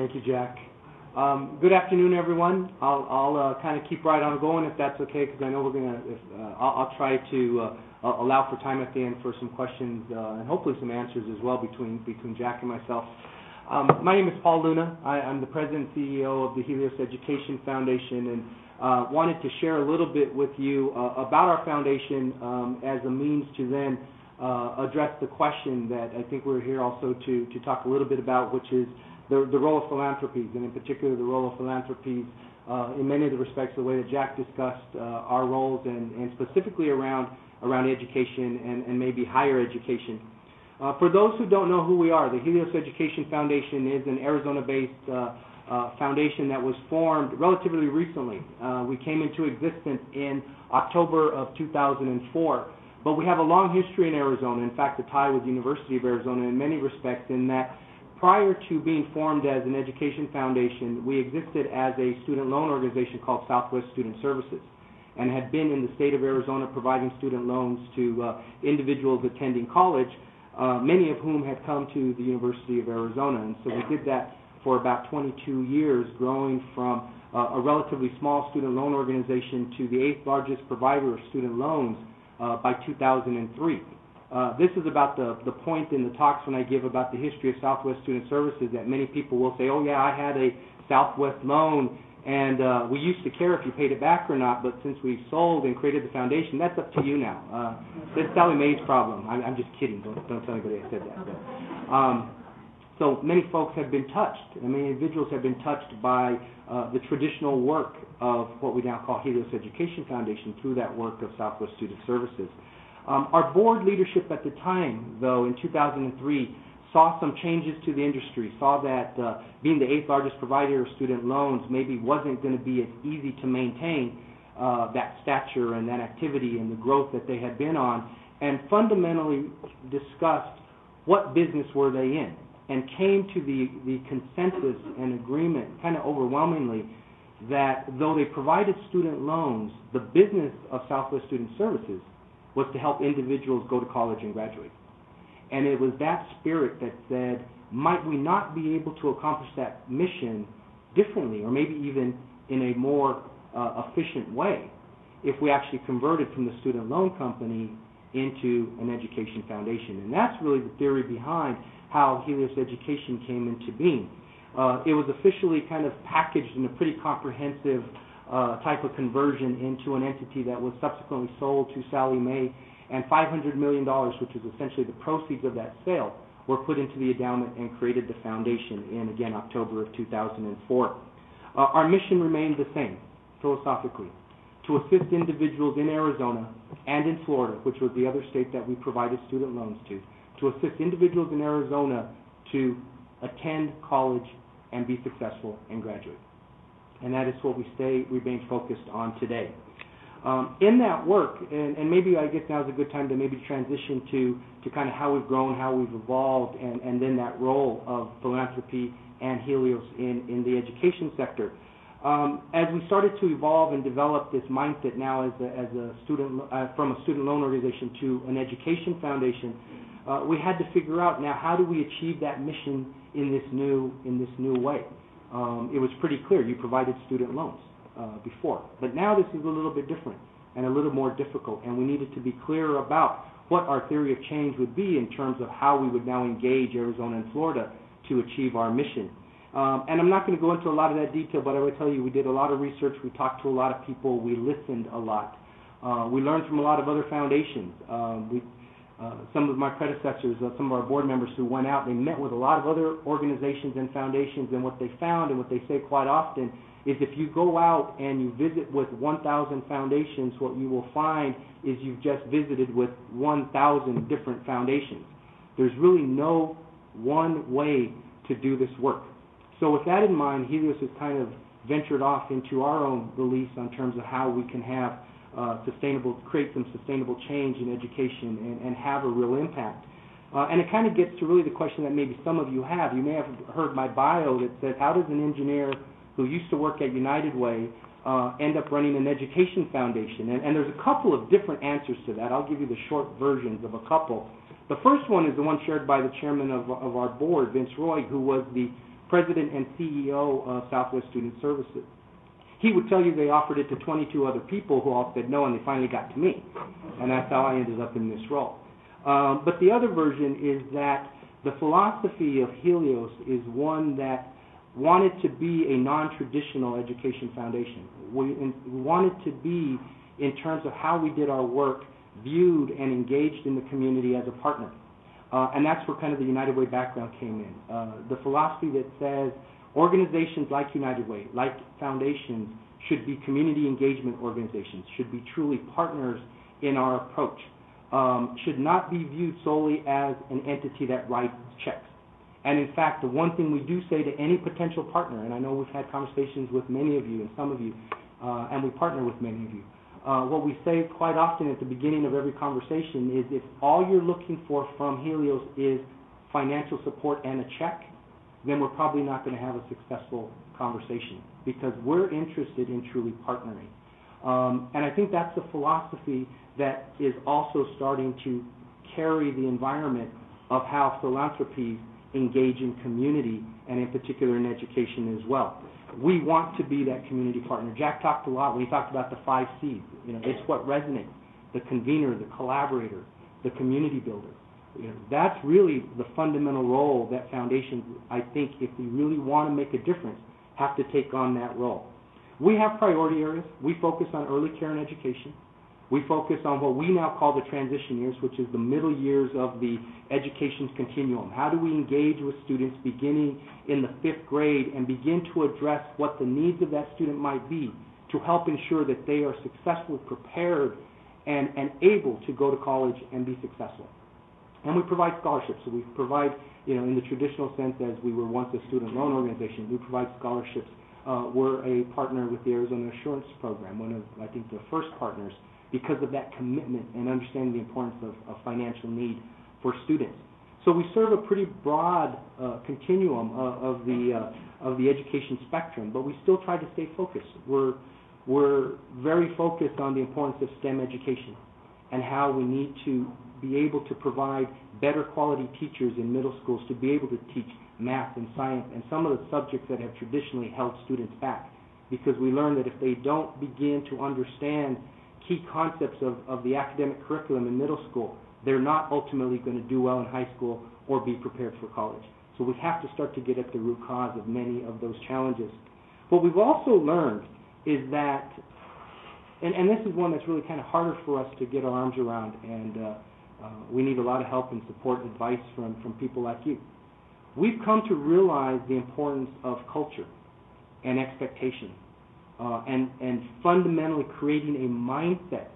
Thank you, Jack. Um, good afternoon, everyone. I'll, I'll uh, kind of keep right on going if that's okay, because I know we're gonna. Uh, I'll, I'll try to uh, allow for time at the end for some questions uh, and hopefully some answers as well between between Jack and myself. Um, my name is Paul Luna. I, I'm the president and CEO of the Helios Education Foundation, and uh, wanted to share a little bit with you uh, about our foundation um, as a means to then address the question that I think we're here also to to talk a little bit about, which is the, the role of philanthropies, and in particular the role of philanthropies uh, in many of the respects, the way that Jack discussed uh, our roles, and, and specifically around around education and, and maybe higher education. Uh, for those who don't know who we are, the Helios Education Foundation is an Arizona-based uh, uh, foundation that was formed relatively recently. Uh, we came into existence in October of 2004, but we have a long history in Arizona. In fact, a tie with the University of Arizona in many respects, in that prior to being formed as an education foundation, we existed as a student loan organization called Southwest Student Services and had been in the state of Arizona providing student loans to uh, individuals attending college, uh, many of whom had come to the University of Arizona. And so we did that for about 22 years, growing from uh, a relatively small student loan organization to the eighth largest provider of student loans uh, by 2003. Uh, this is about the, the point in the talks when I give about the history of Southwest Student Services that many people will say, oh yeah, I had a Southwest loan and uh, we used to care if you paid it back or not, but since we've sold and created the foundation, that's up to you now. Uh, that's Sallie Mae's problem. I'm, I'm just kidding. Don't, don't tell anybody I said that. But, um, so many folks have been touched, and many individuals have been touched by uh, the traditional work of what we now call Helios Education Foundation through that work of Southwest Student Services. Um, our board leadership at the time, though, in 2003, saw some changes to the industry, saw that uh, being the eighth largest provider of student loans maybe wasn't going to be as easy to maintain uh, that stature and that activity and the growth that they had been on, and fundamentally discussed what business were they in, and came to the, the consensus and agreement, kind of overwhelmingly, that though they provided student loans, the business of Southwest Student Services was to help individuals go to college and graduate. And it was that spirit that said, might we not be able to accomplish that mission differently, or maybe even in a more uh, efficient way, if we actually converted from the student loan company into an education foundation? And that's really the theory behind how Helios Education came into being. Uh, it was officially kind of packaged in a pretty comprehensive type of conversion into an entity that was subsequently sold to Sallie Mae, and $500 million, which is essentially the proceeds of that sale, were put into the endowment and created the foundation in, again, October of 2004. Uh, our mission remained the same, philosophically, to assist individuals in Arizona and in Florida, which was the other state that we provided student loans to, to assist individuals in Arizona to attend college and be successful and graduate and that is what we stay remain focused on today. Um, in that work, and, and, maybe I guess now is a good time to maybe transition to, to kind of how we've grown, how we've evolved, and, and then that role of philanthropy and Helios in, in the education sector. Um, as we started to evolve and develop this mindset now as a, as a student uh, from a student loan organization to an education foundation, uh, we had to figure out now how do we achieve that mission in this new in this new way um, it was pretty clear you provided student loans uh, before. But now this is a little bit different and a little more difficult, and we needed to be clear about what our theory of change would be in terms of how we would now engage Arizona and Florida to achieve our mission. Um, and I'm not going to go into a lot of that detail, but I will tell you we did a lot of research, we talked to a lot of people, we listened a lot. Uh, we learned from a lot of other foundations. Um, we uh, some of my predecessors, uh, some of our board members who went out, they met with a lot of other organizations and foundations, and what they found and what they say quite often is if you go out and you visit with 1,000 foundations, what you will find is you've just visited with 1,000 different foundations. There's really no one way to do this work. So with that in mind, Helios has kind of ventured off into our own beliefs on terms of how we can have uh, sustainable, create some sustainable change in education and, and have a real impact. Uh, and it kind of gets to really the question that maybe some of you have. You may have heard my bio that says, how does an engineer who used to work at United Way uh, end up running an education foundation? And, and there's a couple of different answers to that. I'll give you the short versions of a couple. The first one is the one shared by the chairman of, of our board, Vince Roig, who was the president and CEO of Southwest Student Services. He would tell you they offered it to 22 other people who all said no, and they finally got to me. And that's how I ended up in this role. Um, but the other version is that the philosophy of Helios is one that wanted to be a non-traditional education foundation. We, in, we wanted to be, in terms of how we did our work, viewed and engaged in the community as a partner. Uh, and that's where kind of the United Way background came in. Uh, the philosophy that says organizations like United Way, like foundations, should be community engagement organizations, should be truly partners in our approach, um, should not be viewed solely as an entity that writes checks. And in fact, the one thing we do say to any potential partner, and I know we've had conversations with many of you and some of you, uh, and we partner with many of you, uh, what we say quite often at the beginning of every conversation is if all you're looking for from Helios is financial support and a check, then we're probably not going to have a successful conversation because we're interested in truly partnering. Um, and I think that's a philosophy that is also starting to carry the environment of how philanthropies engage in community and in particular in education as well. We want to be that community partner. Jack talked a lot when he talked about the five C's. You know, it's what resonates: the convener, the collaborator, the community builder. You know, that's really the fundamental role that foundations, I think, if we really want to make a difference, have to take on that role. We have priority areas. We focus on early care and education. We focus on what we now call the transition years, which is the middle years of the education continuum. How do we engage with students beginning in the fifth grade and begin to address what the needs of that student might be to help ensure that they are successfully prepared and, and able to go to college and be successful. And we provide scholarships. So we provide, you know, in the traditional sense, as we were once a student loan organization, we provide scholarships. Uh, we're a partner with the Arizona Assurance Program, one of, I think, the first partners because of that commitment and understanding the importance of, of financial need for students. So we serve a pretty broad uh, continuum of, of the uh, of the education spectrum, but we still try to stay focused. We're we're very focused on the importance of STEM education and how we need to be able to provide better quality teachers in middle schools to be able to teach math and science and some of the subjects that have traditionally held students back because we learn that if they don't begin to understand key concepts of, of the academic curriculum in middle school, they're not ultimately going to do well in high school or be prepared for college. So we have to start to get at the root cause of many of those challenges. What we've also learned is that, and, and this is one that's really kind of harder for us to get our arms around, and uh, uh, we need a lot of help and support and advice from, from people like you. We've come to realize the importance of culture and expectation uh, and, and fundamentally creating a mindset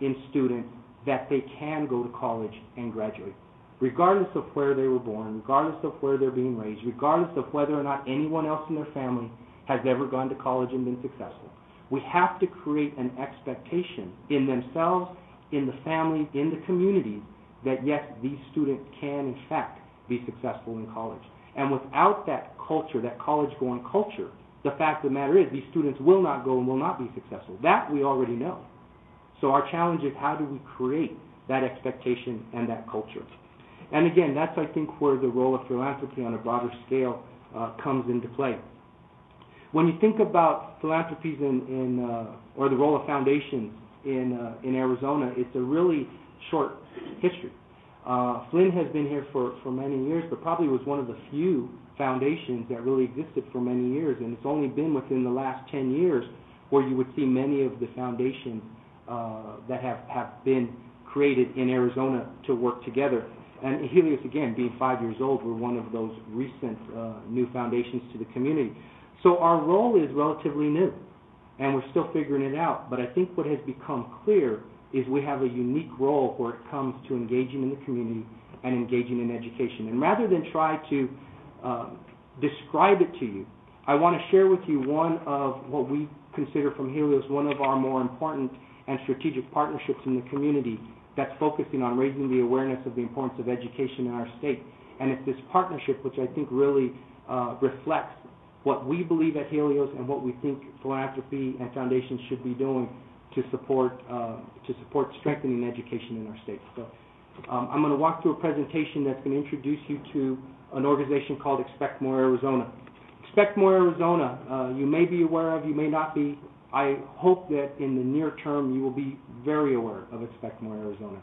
in students that they can go to college and graduate, regardless of where they were born, regardless of where they're being raised, regardless of whether or not anyone else in their family has ever gone to college and been successful. We have to create an expectation in themselves, in the family, in the communities, that yes, these students can in fact be successful in college. And without that culture, that college going culture, the fact of the matter is these students will not go and will not be successful. That we already know. So our challenge is how do we create that expectation and that culture? And again, that's I think where the role of philanthropy on a broader scale uh, comes into play. When you think about philanthropies in, in uh, or the role of foundations in uh, in Arizona, it's a really short history. Uh, Flinn has been here for, for many years, but probably was one of the few foundations that really existed for many years, and it's only been within the last 10 years where you would see many of the foundations uh, that have, have been created in Arizona to work together. And Helios, again, being five years old, we're one of those recent uh, new foundations to the community. So our role is relatively new, and we're still figuring it out. But I think what has become clear is we have a unique role where it comes to engaging in the community and engaging in education. And rather than try to um, describe it to you, I want to share with you one of what we consider from Helios one of our more important and strategic partnerships in the community that's focusing on raising the awareness of the importance of education in our state. And it's this partnership which I think really uh, reflects what we believe at Helios and what we think philanthropy and foundations should be doing to support uh, to support strengthening education in our state. So um, I'm going to walk through a presentation that's going to introduce you to an organization called Expect More Arizona. Expect More Arizona, uh, you may be aware of, you may not be. I hope that in the near term you will be very aware of Expect More Arizona.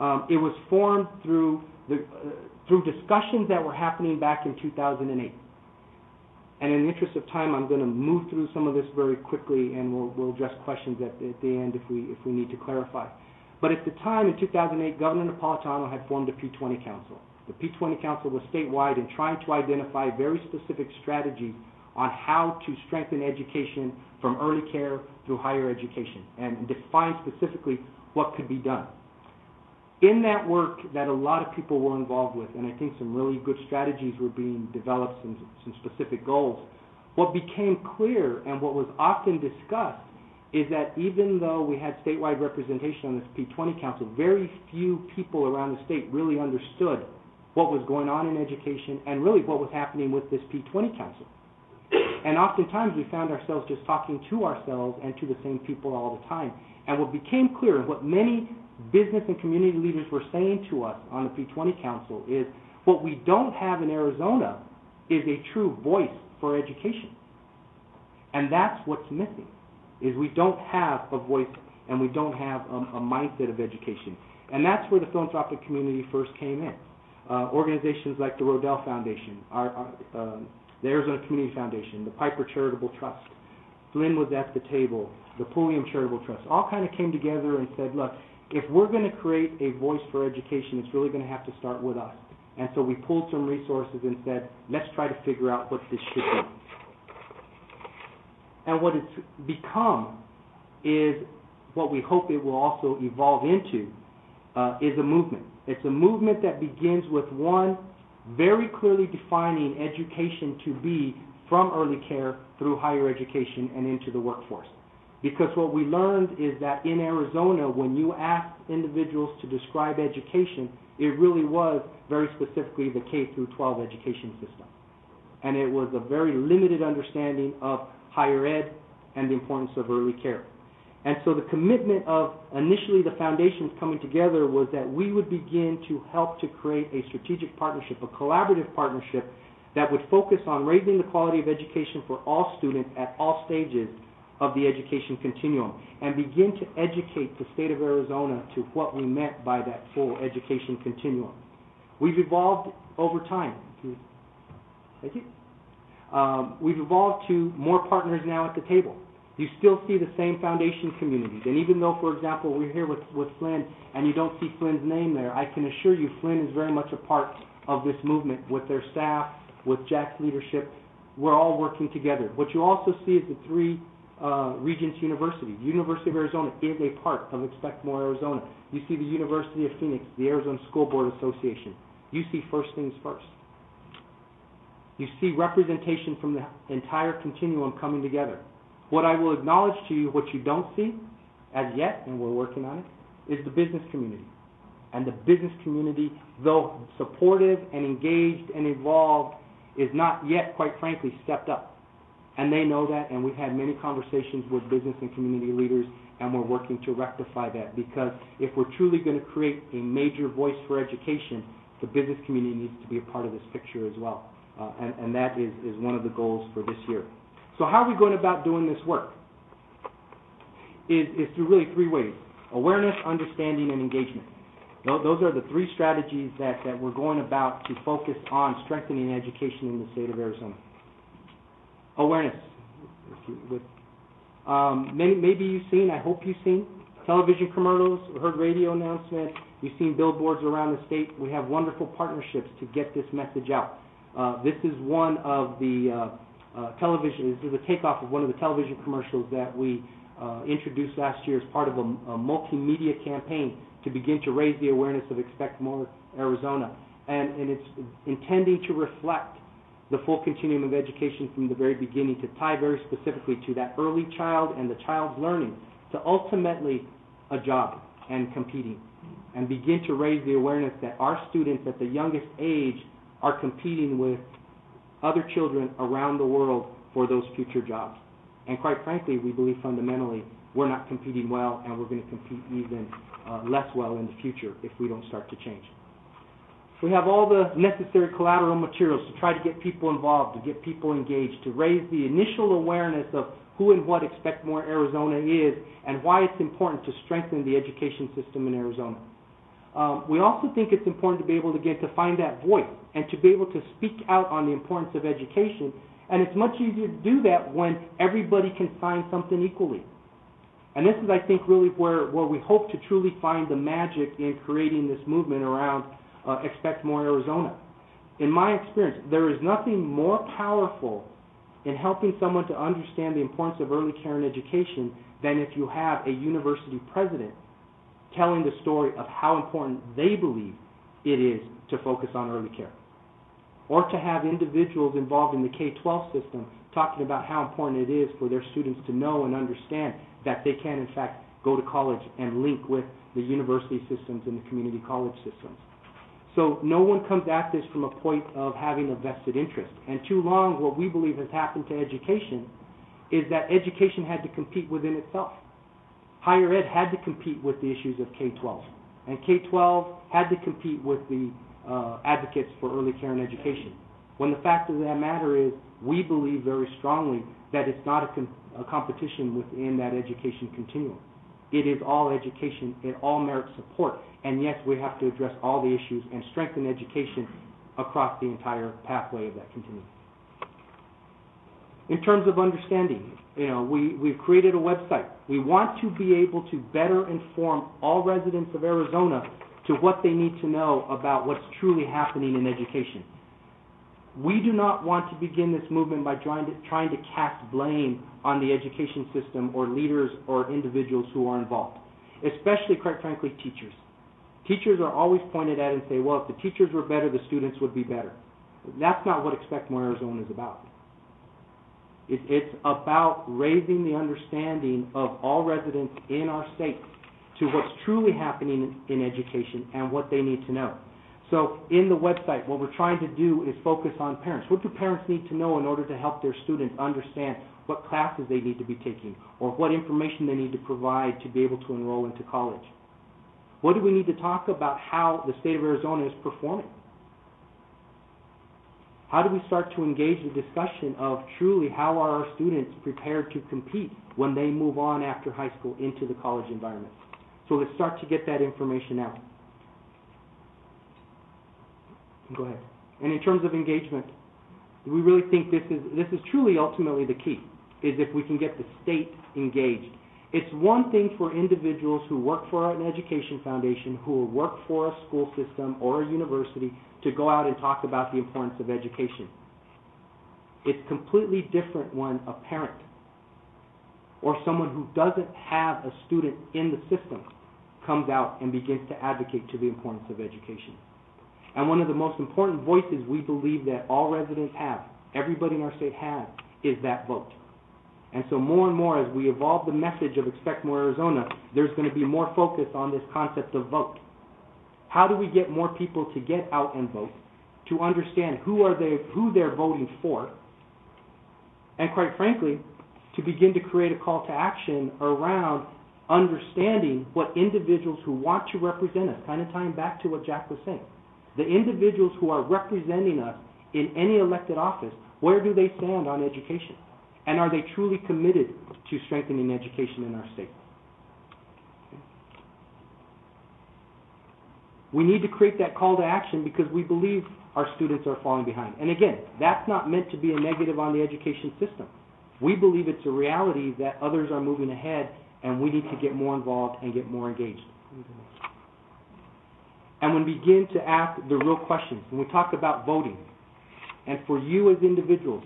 Um, it was formed through the, uh, through discussions that were happening back in 2008. And in the interest of time, I'm going to move through some of this very quickly, and we'll, we'll address questions at the, at the end if we, if we need to clarify. But at the time, in 2008, Governor Napolitano had formed a P20 Council. The P20 Council was statewide and trying to identify very specific strategies on how to strengthen education from early care through higher education and define specifically what could be done. In that work that a lot of people were involved with, and I think some really good strategies were being developed, some, some specific goals, what became clear and what was often discussed is that even though we had statewide representation on this P20 Council, very few people around the state really understood what was going on in education and really what was happening with this P20 Council. And oftentimes we found ourselves just talking to ourselves and to the same people all the time. And what became clear, and what many business and community leaders were saying to us on the P20 Council is what we don't have in Arizona is a true voice for education. And that's what's missing, is we don't have a voice and we don't have a, a mindset of education. And that's where the philanthropic community first came in. Uh, organizations like the Rodel Foundation, our, our, uh, the Arizona Community Foundation, the Piper Charitable Trust, Flinn was at the table, the Pulliam Charitable Trust, all kind of came together and said, look, if we're going to create a voice for education, it's really going to have to start with us. And so we pulled some resources and said, let's try to figure out what this should be. And what it's become is what we hope it will also evolve into uh, is a movement. It's a movement that begins with one very clearly defining education to be from early care through higher education and into the workforce. Because what we learned is that in Arizona, when you asked individuals to describe education, it really was very specifically the K through 12 education system. And it was a very limited understanding of higher ed and the importance of early care. And so the commitment of initially the foundations coming together was that we would begin to help to create a strategic partnership, a collaborative partnership that would focus on raising the quality of education for all students at all stages of the education continuum and begin to educate the state of Arizona to what we meant by that full education continuum. We've evolved over time. Thank you. Um, we've evolved to more partners now at the table. You still see the same foundation communities. And even though, for example, we're here with, with Flinn and you don't see Flinn's name there, I can assure you Flinn is very much a part of this movement with their staff, with Jack's leadership. We're all working together. What you also see is the three uh, Regents University. University of Arizona is a part of Expect More Arizona. You see the University of Phoenix, the Arizona School Board Association. You see First Things First. You see representation from the entire continuum coming together. What I will acknowledge to you, what you don't see as yet, and we're working on it, is the business community. And the business community, though supportive and engaged and involved, is not yet, quite frankly, stepped up. And they know that, and we've had many conversations with business and community leaders, and we're working to rectify that. Because if we're truly going to create a major voice for education, the business community needs to be a part of this picture as well. Uh, and, and that is, is one of the goals for this year. So how are we going about doing this work? Is, is through really three ways. Awareness, understanding, and engagement. Those are the three strategies that, that we're going about to focus on strengthening education in the state of Arizona awareness. With, um, many, maybe you've seen, I hope you've seen, television commercials, heard radio announcements, you've seen billboards around the state. We have wonderful partnerships to get this message out. Uh, this is one of the uh, uh, television, this is a takeoff of one of the television commercials that we uh, introduced last year as part of a, a multimedia campaign to begin to raise the awareness of Expect More Arizona. And, and it's intending to reflect the full continuum of education from the very beginning to tie very specifically to that early child and the child's learning to ultimately a job and competing and begin to raise the awareness that our students at the youngest age are competing with other children around the world for those future jobs. And quite frankly, we believe fundamentally we're not competing well and we're going to compete even uh, less well in the future if we don't start to change. We have all the necessary collateral materials to try to get people involved, to get people engaged, to raise the initial awareness of who and what Expect More Arizona is and why it's important to strengthen the education system in Arizona. Um, we also think it's important to be able to get to find that voice and to be able to speak out on the importance of education. And it's much easier to do that when everybody can sign something equally. And this is, I think, really where, where we hope to truly find the magic in creating this movement around uh, Expect More Arizona. In my experience, there is nothing more powerful in helping someone to understand the importance of early care and education than if you have a university president telling the story of how important they believe it is to focus on early care. Or to have individuals involved in the K-12 system talking about how important it is for their students to know and understand that they can, in fact, go to college and link with the university systems and the community college systems. So no one comes at this from a point of having a vested interest. And too long, what we believe has happened to education is that education had to compete within itself. Higher ed had to compete with the issues of K-12. And K-12 had to compete with the uh, advocates for early care and education. When the fact of that matter is, we believe very strongly that it's not a, com- a competition within that education continuum. It is all education. It all merits support. And yes, we have to address all the issues and strengthen education across the entire pathway of that continuum. In terms of understanding, you know, we, we've created a website. We want to be able to better inform all residents of Arizona to what they need to know about what's truly happening in education. We do not want to begin this movement by trying to, trying to cast blame on the education system or leaders or individuals who are involved, especially, quite frankly, teachers. Teachers are always pointed at and say, well, if the teachers were better, the students would be better. That's not what Expect More Arizona is about. It, it's about raising the understanding of all residents in our state to what's truly happening in, in education and what they need to know. So in the website, what we're trying to do is focus on parents. What do parents need to know in order to help their students understand what classes they need to be taking or what information they need to provide to be able to enroll into college? What do we need to talk about how the state of Arizona is performing? How do we start to engage the discussion of truly how are our students prepared to compete when they move on after high school into the college environment? So let's start to get that information out. Go ahead. And in terms of engagement, we really think this is this is truly ultimately the key, is if we can get the state engaged. It's one thing for individuals who work for an education foundation, who work for a school system or a university, to go out and talk about the importance of education. It's completely different when a parent or someone who doesn't have a student in the system comes out and begins to advocate to the importance of education. And one of the most important voices we believe that all residents have, everybody in our state has, is that vote. And so more and more as we evolve the message of Expect More Arizona, there's going to be more focus on this concept of vote. How do we get more people to get out and vote, to understand who are they, who they're voting for, and quite frankly, to begin to create a call to action around understanding what individuals who want to represent us, kind of tying back to what Jack was saying, the individuals who are representing us in any elected office, where do they stand on education? And are they truly committed to strengthening education in our state? We need to create that call to action because we believe our students are falling behind. And again, that's not meant to be a negative on the education system. We believe it's a reality that others are moving ahead and we need to get more involved and get more engaged. And when we begin to ask the real questions, when we talk about voting, and for you as individuals,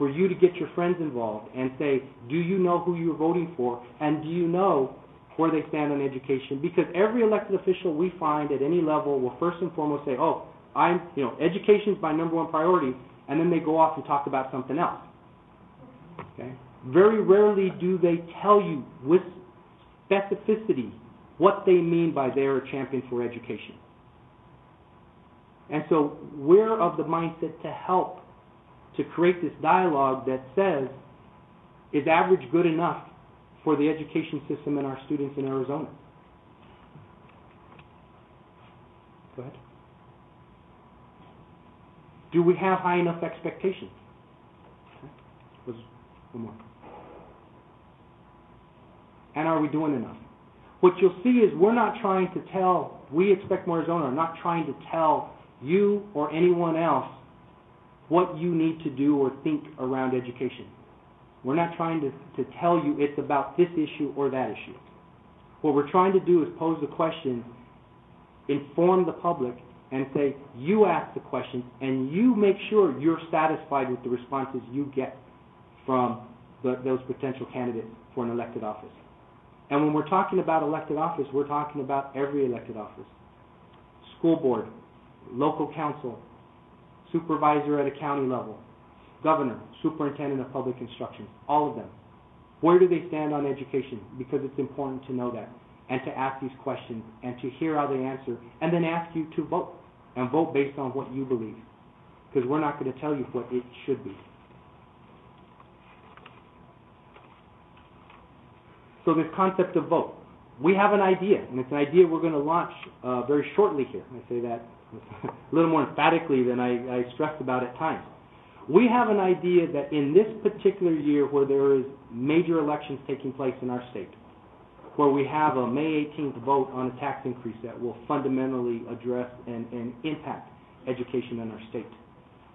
for you to get your friends involved and say, do you know who you're voting for, and do you know where they stand on education? Because every elected official we find at any level will first and foremost say, oh, I'm, you know, education's my number one priority, and then they go off and talk about something else. Okay? Very rarely do they tell you with specificity what they mean by they're a champion for education. And so we're of the mindset to help to create this dialogue that says, is average good enough for the education system and our students in Arizona? Go ahead. Do we have high enough expectations? Okay. One more. And are we doing enough? What you'll see is we're not trying to tell, we expect more Arizona are not trying to tell you or anyone else what you need to do or think around education. We're not trying to, to tell you it's about this issue or that issue. What we're trying to do is pose the question, inform the public, and say, you ask the question, and you make sure you're satisfied with the responses you get from the, those potential candidates for an elected office. And when we're talking about elected office, we're talking about every elected office. School board, local council, supervisor at a county level, governor, superintendent of public instruction, all of them. Where do they stand on education? Because it's important to know that and to ask these questions and to hear how they answer and then ask you to vote and vote based on what you believe because we're not going to tell you what it should be. So this concept of vote, we have an idea, and it's an idea we're going to launch uh, very shortly here. I say that a little more emphatically than I, I stressed about at times. We have an idea that in this particular year where there is major elections taking place in our state, where we have a May 18th vote on a tax increase that will fundamentally address and, and impact education in our state,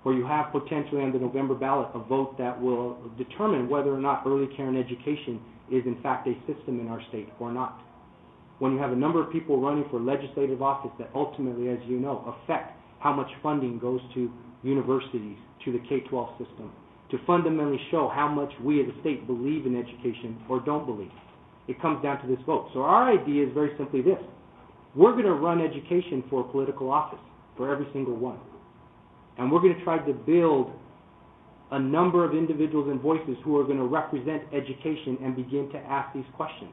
where you have potentially on the November ballot a vote that will determine whether or not early care and education is in fact a system in our state or not. When you have a number of people running for legislative office that ultimately, as you know, affect how much funding goes to universities, to the K-12 system, to fundamentally show how much we as a state believe in education or don't believe. It comes down to this vote. So our idea is very simply this. We're going to run education for political office, for every single one. And we're going to try to build a number of individuals and voices who are going to represent education and begin to ask these questions.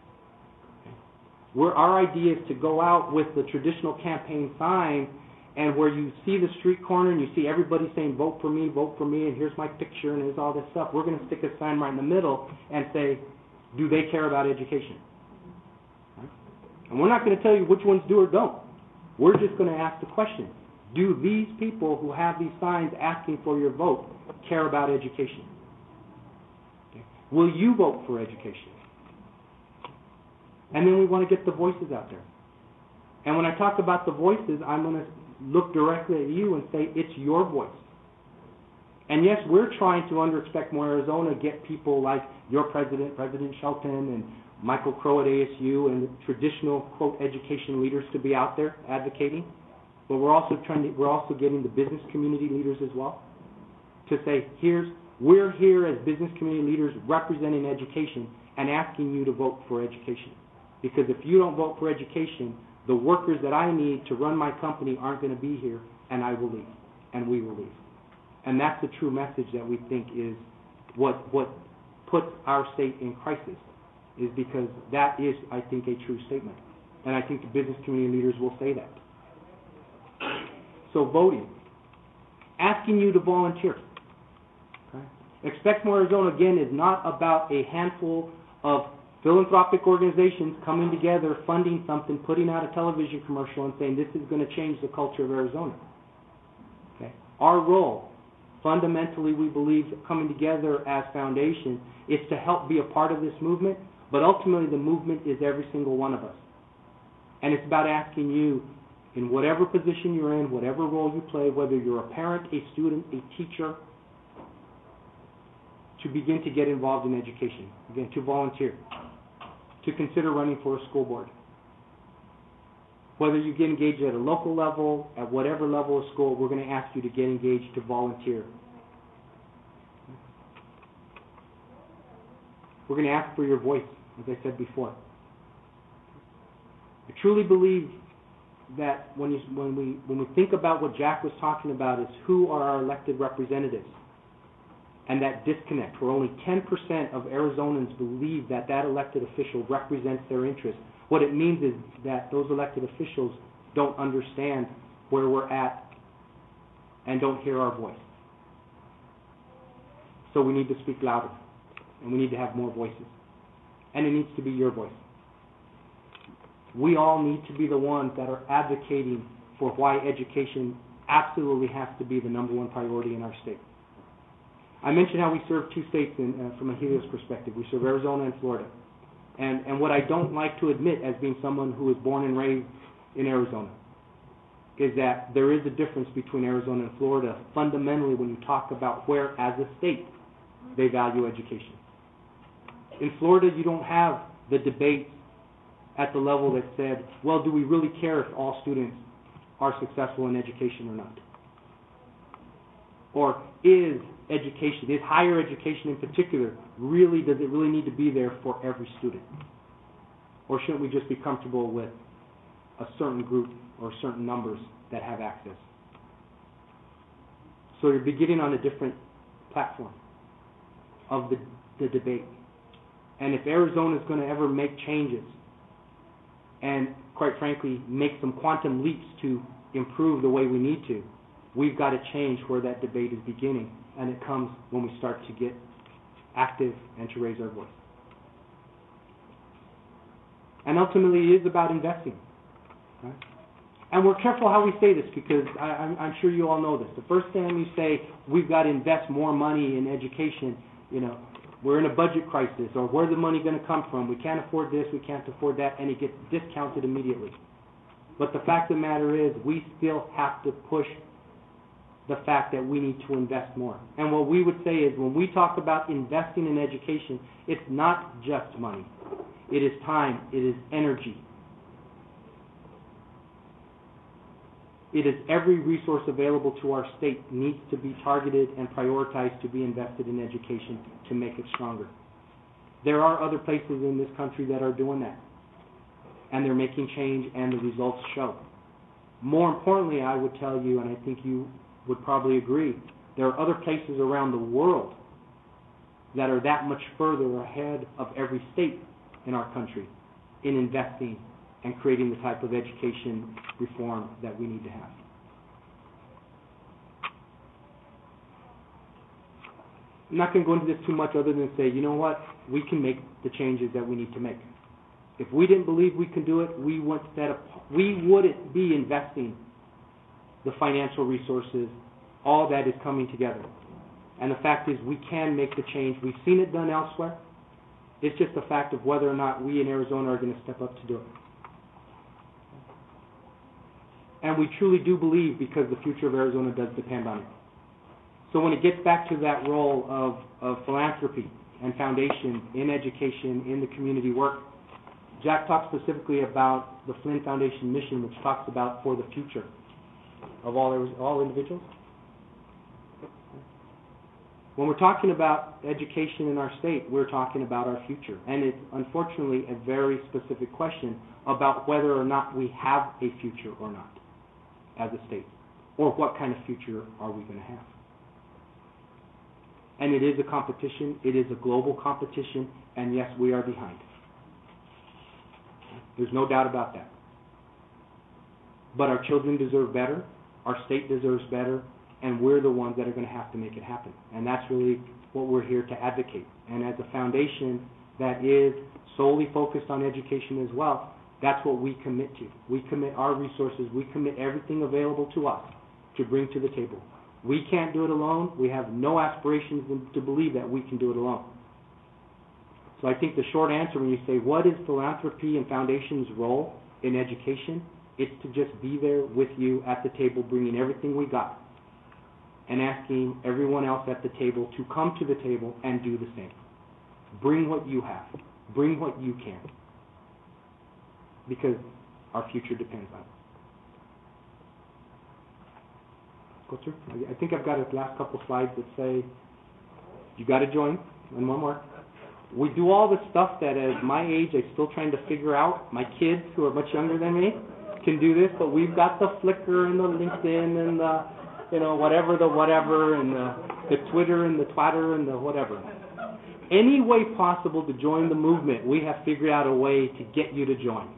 Where our idea is to go out with the traditional campaign sign and where you see the street corner and you see everybody saying vote for me, vote for me, and here's my picture and here's all this stuff. We're going to stick a sign right in the middle and say, do they care about education? And we're not going to tell you which ones do or don't. We're just going to ask the question, do these people who have these signs asking for your vote care about education? Will you vote for education? And then we want to get the voices out there. And when I talk about the voices, I'm going to look directly at you and say, it's your voice. And yes, we're trying to, under Expect More Arizona, get people like your president, President Shelton, and Michael Crow at ASU, and the traditional, quote, education leaders to be out there advocating. But we're also trying to, we're also getting the business community leaders as well to say, here's, we're here as business community leaders representing education and asking you to vote for education. Because if you don't vote for education, the workers that I need to run my company aren't going to be here, and I will leave, and we will leave. And that's the true message that we think is what what puts our state in crisis, is because that is, I think, a true statement. And I think the business community leaders will say that. So voting, asking you to volunteer. Okay? Expect More Arizona, again, is not about a handful of philanthropic organizations coming together, funding something, putting out a television commercial and saying this is going to change the culture of Arizona. Okay? Our role, fundamentally, we believe coming together as foundation is to help be a part of this movement, but ultimately the movement is every single one of us. And it's about asking you, in whatever position you're in, whatever role you play, whether you're a parent, a student, a teacher, to begin to get involved in education, again, to volunteer to consider running for a school board. Whether you get engaged at a local level, at whatever level of school, we're going to ask you to get engaged to volunteer. We're going to ask for your voice, as I said before. I truly believe that when, you, when, we, when we think about what Jack was talking about is who are our elected representatives, and that disconnect, where only 10% of Arizonans believe that that elected official represents their interests. What it means is that those elected officials don't understand where we're at and don't hear our voice. So we need to speak louder, and we need to have more voices. And it needs to be your voice. We all need to be the ones that are advocating for why education absolutely has to be the number one priority in our state. I mentioned how we serve two states in, uh, from a Helios perspective. We serve Arizona and Florida. And, and what I don't like to admit as being someone who was born and raised in Arizona is that there is a difference between Arizona and Florida fundamentally when you talk about where, as a state, they value education. In Florida, you don't have the debate at the level that said, well, do we really care if all students are successful in education or not? Or is education, is higher education in particular, really, does it really need to be there for every student? Or shouldn't we just be comfortable with a certain group or certain numbers that have access? So you're beginning on a different platform of the, the debate. And if Arizona is going to ever make changes and, quite frankly, make some quantum leaps to improve the way we need to, we've got to change where that debate is beginning. And it comes when we start to get active and to raise our voice. And ultimately, it is about investing. Right? And we're careful how we say this because I, I'm, I'm sure you all know this. The first time you say we've got to invest more money in education, you know, we're in a budget crisis, or where's the money going to come from? We can't afford this, we can't afford that, and it gets discounted immediately. But the fact of the matter is, we still have to push the fact that we need to invest more. And what we would say is, when we talk about investing in education, it's not just money. It is time, it is energy, it is every resource available to our state needs to be targeted and prioritized to be invested in education to make it stronger. There are other places in this country that are doing that, and they're making change, and the results show. More importantly, I would tell you, and I think you would probably agree, there are other places around the world that are that much further ahead of every state in our country in investing and creating the type of education reform that we need to have. I'm not going to go into this too much other than say, you know what, we can make the changes that we need to make. If we didn't believe we could do it, we wouldn't, we wouldn't be investing the financial resources, all that is coming together. And the fact is, we can make the change. We've seen it done elsewhere. It's just a fact of whether or not we in Arizona are going to step up to do it. And we truly do believe because the future of Arizona does depend on it. So when it gets back to that role of, of philanthropy and foundation in education, in the community work, Jack talked specifically about the Flinn Foundation mission, which talks about for the future of all, all individuals. When we're talking about education in our state, we're talking about our future. And it's unfortunately a very specific question about whether or not we have a future or not as a state? Or what kind of future are we going to have? And it is a competition, it is a global competition, and yes, we are behind. There's no doubt about that. But our children deserve better, our state deserves better, and we're the ones that are going to have to make it happen. And that's really what we're here to advocate. And as a foundation that is solely focused on education as well, that's what we commit to. We commit our resources, we commit everything available to us to bring to the table. We can't do it alone. We have no aspirations to believe that we can do it alone. So I think the short answer when you say, what is philanthropy and foundation's role in education? It's to just be there with you at the table, bringing everything we got, and asking everyone else at the table to come to the table and do the same. Bring what you have. Bring what you can because our future depends on it. I think I've got a last couple slides that say you got to join, and one more. We do all the stuff that at my age I'm still trying to figure out. My kids who are much younger than me can do this, but we've got the Flickr and the LinkedIn and the you know whatever the whatever and the, the Twitter and the Twitter and the whatever. Any way possible to join the movement, we have figured out a way to get you to join.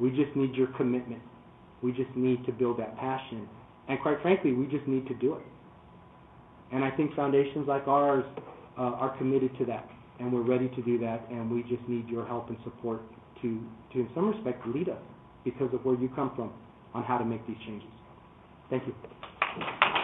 We just need your commitment. We just need to build that passion. And quite frankly, we just need to do it. And I think foundations like ours uh, are committed to that. And we're ready to do that. And we just need your help and support to, to in some respect, lead us because of where you come from on how to make these changes. Thank you.